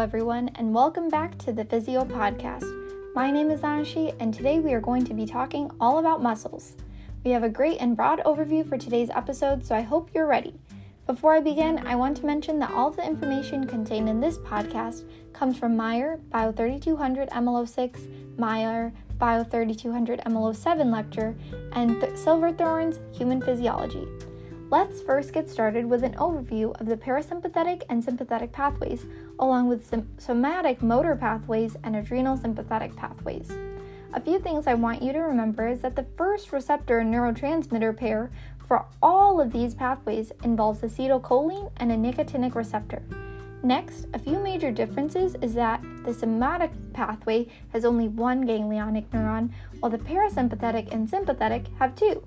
everyone, and welcome back to the Physio Podcast. My name is Anashi, and today we are going to be talking all about muscles. We have a great and broad overview for today's episode, so I hope you're ready. Before I begin, I want to mention that all the information contained in this podcast comes from Meyer Bio 3200 ML06, Meyer Bio 3200 ML07 lecture, and Th- Silverthorn's Human Physiology. Let's first get started with an overview of the parasympathetic and sympathetic pathways, along with somatic motor pathways and adrenal sympathetic pathways. A few things I want you to remember is that the first receptor neurotransmitter pair for all of these pathways involves acetylcholine and a nicotinic receptor. Next, a few major differences is that the somatic pathway has only one ganglionic neuron, while the parasympathetic and sympathetic have two.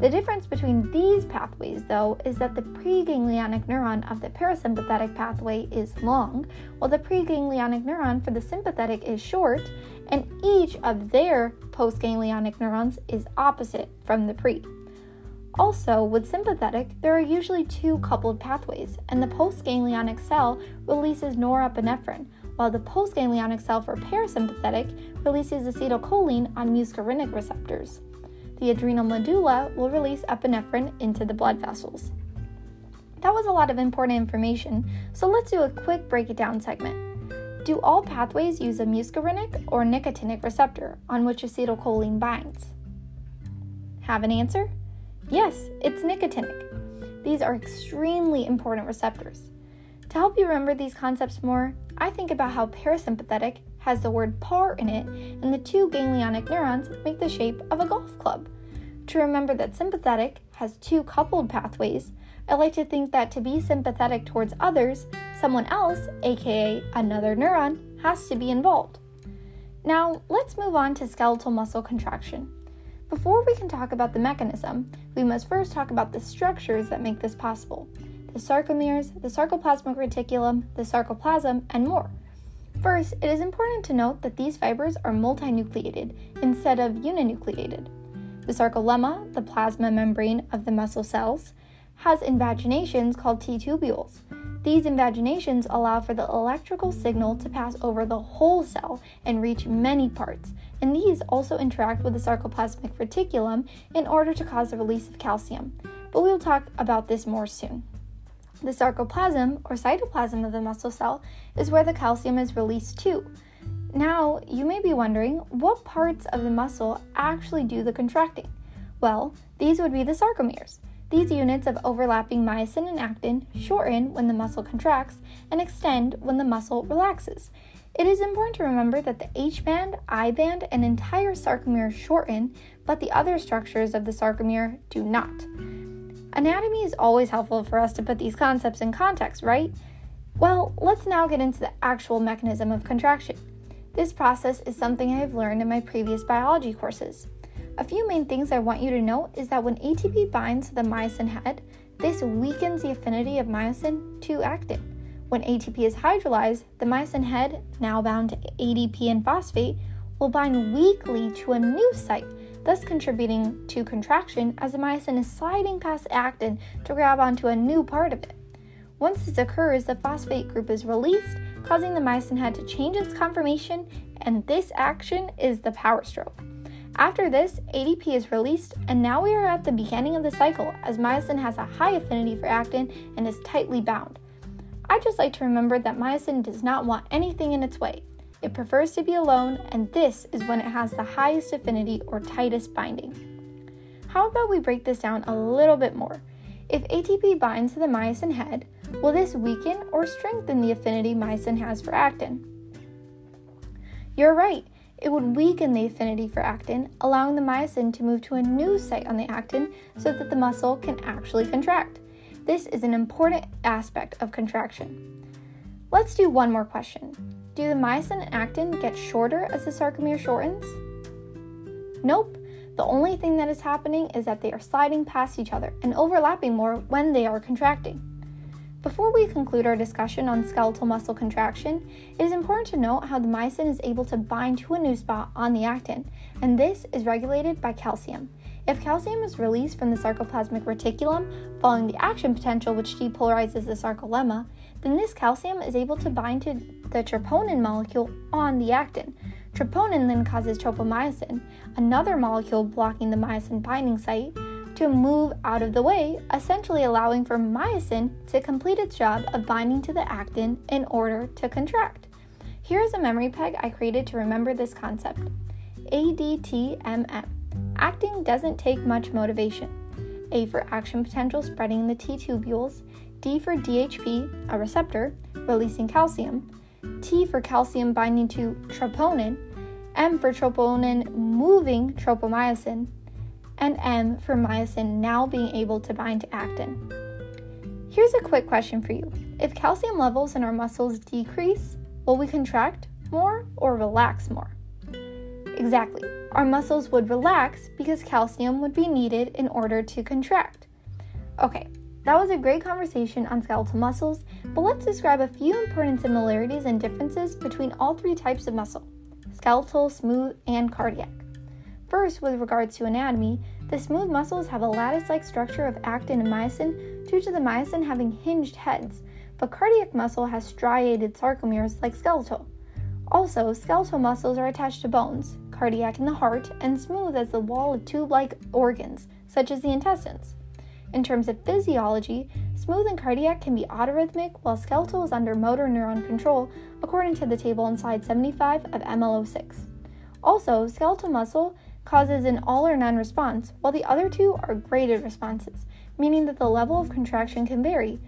The difference between these pathways, though, is that the preganglionic neuron of the parasympathetic pathway is long, while the preganglionic neuron for the sympathetic is short, and each of their postganglionic neurons is opposite from the pre. Also, with sympathetic, there are usually two coupled pathways, and the postganglionic cell releases norepinephrine, while the postganglionic cell for parasympathetic releases acetylcholine on muscarinic receptors the adrenal medulla will release epinephrine into the blood vessels. That was a lot of important information, so let's do a quick break it down segment. Do all pathways use a muscarinic or nicotinic receptor on which acetylcholine binds? Have an answer? Yes, it's nicotinic. These are extremely important receptors. To help you remember these concepts more, I think about how parasympathetic has the word par in it, and the two ganglionic neurons make the shape of a golf club. To remember that sympathetic has two coupled pathways, I like to think that to be sympathetic towards others, someone else, aka another neuron, has to be involved. Now, let's move on to skeletal muscle contraction. Before we can talk about the mechanism, we must first talk about the structures that make this possible the sarcomeres, the sarcoplasmic reticulum, the sarcoplasm, and more. First, it is important to note that these fibers are multinucleated instead of uninucleated. The sarcolemma, the plasma membrane of the muscle cells, has invaginations called T tubules. These invaginations allow for the electrical signal to pass over the whole cell and reach many parts, and these also interact with the sarcoplasmic reticulum in order to cause the release of calcium. But we'll talk about this more soon. The sarcoplasm, or cytoplasm of the muscle cell, is where the calcium is released to. Now, you may be wondering what parts of the muscle actually do the contracting? Well, these would be the sarcomeres. These units of overlapping myosin and actin shorten when the muscle contracts and extend when the muscle relaxes. It is important to remember that the H band, I band, and entire sarcomere shorten, but the other structures of the sarcomere do not. Anatomy is always helpful for us to put these concepts in context, right? Well, let's now get into the actual mechanism of contraction. This process is something I have learned in my previous biology courses. A few main things I want you to know is that when ATP binds to the myosin head, this weakens the affinity of myosin to actin. When ATP is hydrolyzed, the myosin head, now bound to ADP and phosphate, will bind weakly to a new site thus contributing to contraction as the myosin is sliding past actin to grab onto a new part of it. Once this occurs, the phosphate group is released, causing the myosin head to change its conformation, and this action is the power stroke. After this, ADP is released, and now we are at the beginning of the cycle as myosin has a high affinity for actin and is tightly bound. I just like to remember that myosin does not want anything in its way. It prefers to be alone, and this is when it has the highest affinity or tightest binding. How about we break this down a little bit more? If ATP binds to the myosin head, will this weaken or strengthen the affinity myosin has for actin? You're right, it would weaken the affinity for actin, allowing the myosin to move to a new site on the actin so that the muscle can actually contract. This is an important aspect of contraction. Let's do one more question. Do the myosin and actin get shorter as the sarcomere shortens? Nope. The only thing that is happening is that they are sliding past each other and overlapping more when they are contracting. Before we conclude our discussion on skeletal muscle contraction, it is important to note how the myosin is able to bind to a new spot on the actin, and this is regulated by calcium. If calcium is released from the sarcoplasmic reticulum following the action potential which depolarizes the sarcolemma, then this calcium is able to bind to the troponin molecule on the actin. Troponin then causes tropomyosin, another molecule blocking the myosin binding site, to move out of the way, essentially allowing for myosin to complete its job of binding to the actin in order to contract. Here is a memory peg I created to remember this concept. ADTMM. Acting doesn't take much motivation. A for action potential spreading in the T tubules, D for DHP, a receptor, releasing calcium, T for calcium binding to troponin, M for troponin moving tropomyosin, and M for myosin now being able to bind to actin. Here's a quick question for you. If calcium levels in our muscles decrease, will we contract more or relax more? Exactly. Our muscles would relax because calcium would be needed in order to contract. Okay, that was a great conversation on skeletal muscles, but let's describe a few important similarities and differences between all three types of muscle skeletal, smooth, and cardiac. First, with regards to anatomy, the smooth muscles have a lattice like structure of actin and myosin due to the myosin having hinged heads, but cardiac muscle has striated sarcomeres like skeletal. Also, skeletal muscles are attached to bones, cardiac in the heart, and smooth as the wall of tube like organs, such as the intestines. In terms of physiology, smooth and cardiac can be autorhythmic, while skeletal is under motor neuron control, according to the table on slide 75 of ML06. Also, skeletal muscle causes an all or none response, while the other two are graded responses, meaning that the level of contraction can vary.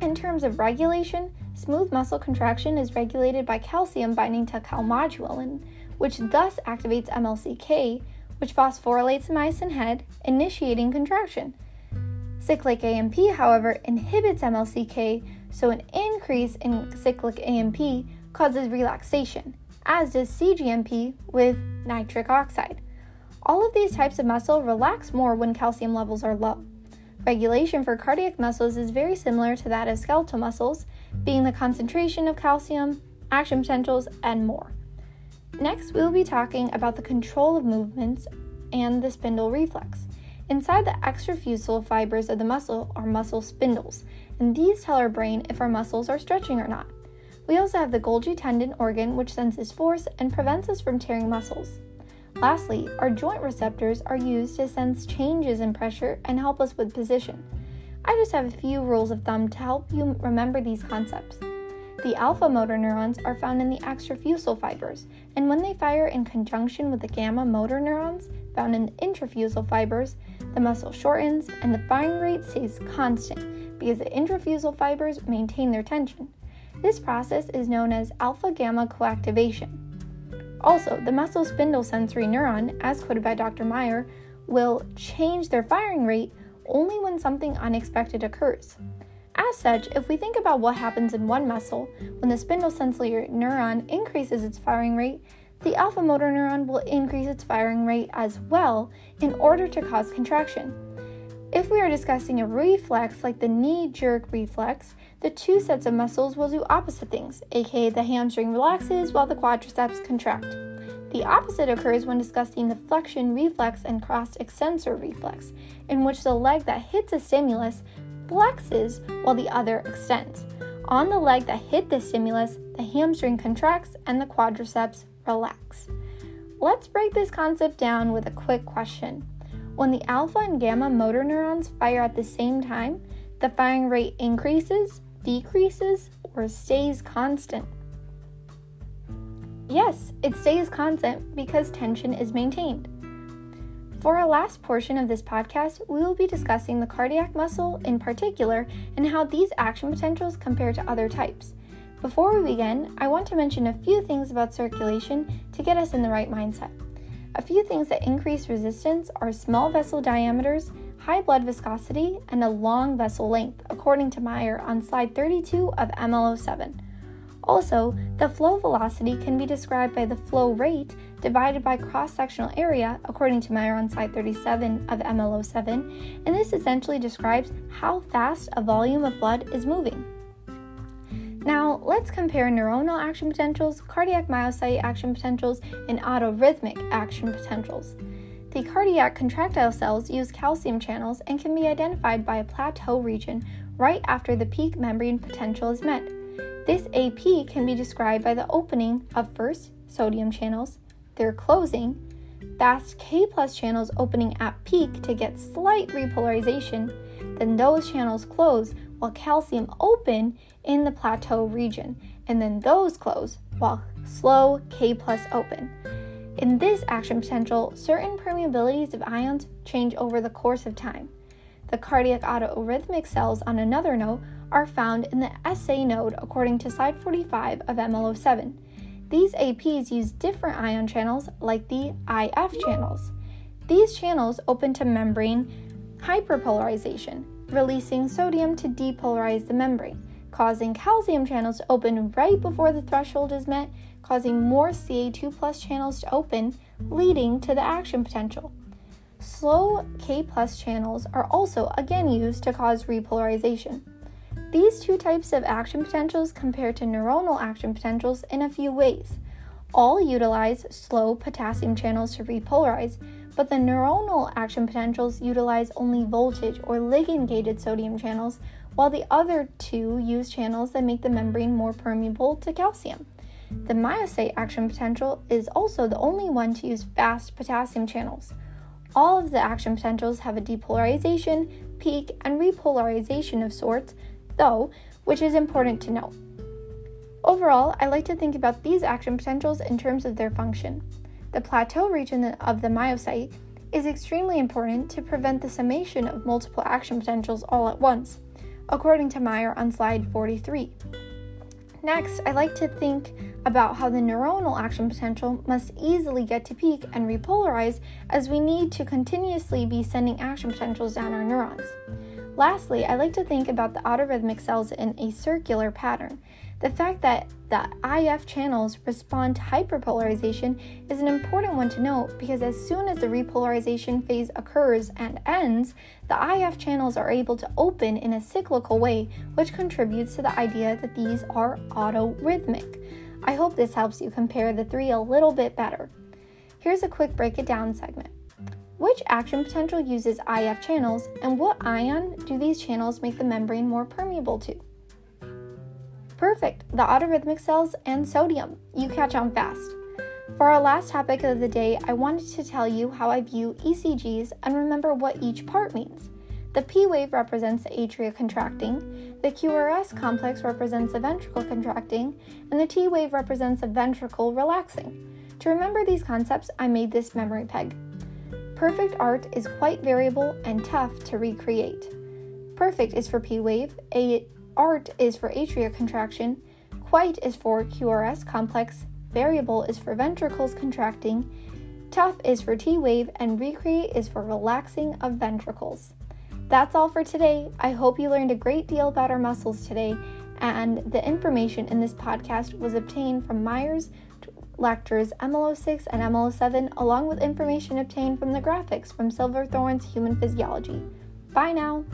In terms of regulation, smooth muscle contraction is regulated by calcium binding to calmodulin, which thus activates MLCK, which phosphorylates myosin head, initiating contraction. Cyclic AMP, however, inhibits MLCK, so an increase in cyclic AMP causes relaxation, as does CGMP with nitric oxide. All of these types of muscle relax more when calcium levels are low. Regulation for cardiac muscles is very similar to that of skeletal muscles, being the concentration of calcium, action potentials, and more. Next, we will be talking about the control of movements and the spindle reflex. Inside the extrafusal fibers of the muscle are muscle spindles, and these tell our brain if our muscles are stretching or not. We also have the Golgi tendon organ, which senses force and prevents us from tearing muscles. Lastly, our joint receptors are used to sense changes in pressure and help us with position. I just have a few rules of thumb to help you remember these concepts. The alpha motor neurons are found in the extrafusal fibers, and when they fire in conjunction with the gamma motor neurons found in the intrafusal fibers, the muscle shortens and the firing rate stays constant because the intrafusal fibers maintain their tension. This process is known as alpha gamma coactivation. Also, the muscle spindle sensory neuron, as quoted by Dr. Meyer, will change their firing rate only when something unexpected occurs. As such, if we think about what happens in one muscle, when the spindle sensory neuron increases its firing rate, the alpha motor neuron will increase its firing rate as well in order to cause contraction. If we are discussing a reflex like the knee jerk reflex, the two sets of muscles will do opposite things, aka the hamstring relaxes while the quadriceps contract. The opposite occurs when discussing the flexion reflex and cross extensor reflex, in which the leg that hits a stimulus flexes while the other extends. On the leg that hit the stimulus, the hamstring contracts and the quadriceps relax. Let's break this concept down with a quick question. When the alpha and gamma motor neurons fire at the same time, the firing rate increases, decreases, or stays constant? Yes, it stays constant because tension is maintained. For our last portion of this podcast, we will be discussing the cardiac muscle in particular and how these action potentials compare to other types. Before we begin, I want to mention a few things about circulation to get us in the right mindset. A few things that increase resistance are small vessel diameters, high blood viscosity, and a long vessel length, according to Meyer on slide 32 of ML07. Also, the flow velocity can be described by the flow rate divided by cross sectional area, according to Meyer on slide 37 of ML07, and this essentially describes how fast a volume of blood is moving. Now, let's compare neuronal action potentials, cardiac myocyte action potentials, and autorhythmic action potentials. The cardiac contractile cells use calcium channels and can be identified by a plateau region right after the peak membrane potential is met. This AP can be described by the opening of first sodium channels, their closing, fast K plus channels opening at peak to get slight repolarization, then those channels close while calcium open in the plateau region, and then those close while slow K plus open. In this action potential, certain permeabilities of ions change over the course of time. The cardiac autorhythmic cells, on another note, are found in the SA node according to slide 45 of ML07. These APs use different ion channels like the IF channels. These channels open to membrane hyperpolarization, releasing sodium to depolarize the membrane, causing calcium channels to open right before the threshold is met, causing more Ca2 plus channels to open, leading to the action potential. Slow K plus channels are also again used to cause repolarization. These two types of action potentials compare to neuronal action potentials in a few ways. All utilize slow potassium channels to repolarize, but the neuronal action potentials utilize only voltage or ligand gated sodium channels, while the other two use channels that make the membrane more permeable to calcium. The myocyte action potential is also the only one to use fast potassium channels. All of the action potentials have a depolarization, peak, and repolarization of sorts, though, which is important to note. Overall, I like to think about these action potentials in terms of their function. The plateau region of the myocyte is extremely important to prevent the summation of multiple action potentials all at once, according to Meyer on slide 43. Next, I like to think about how the neuronal action potential must easily get to peak and repolarize as we need to continuously be sending action potentials down our neurons. Lastly, I like to think about the autorhythmic cells in a circular pattern. The fact that the IF channels respond to hyperpolarization is an important one to note because as soon as the repolarization phase occurs and ends, the IF channels are able to open in a cyclical way, which contributes to the idea that these are autorhythmic. I hope this helps you compare the three a little bit better. Here's a quick break it down segment. Which action potential uses IF channels, and what ion do these channels make the membrane more permeable to? Perfect, the autorhythmic cells and sodium. You catch on fast. For our last topic of the day, I wanted to tell you how I view ECGs and remember what each part means. The P wave represents the atria contracting, the QRS complex represents the ventricle contracting, and the T wave represents the ventricle relaxing. To remember these concepts, I made this memory peg. Perfect art is quite variable and tough to recreate. Perfect is for P wave, a art is for atria contraction, quite is for QRS complex, variable is for ventricles contracting, tough is for T wave, and recreate is for relaxing of ventricles. That's all for today. I hope you learned a great deal about our muscles today, and the information in this podcast was obtained from Meyer's lectures ML06 and ML07, along with information obtained from the graphics from Silverthorn's Human Physiology. Bye now!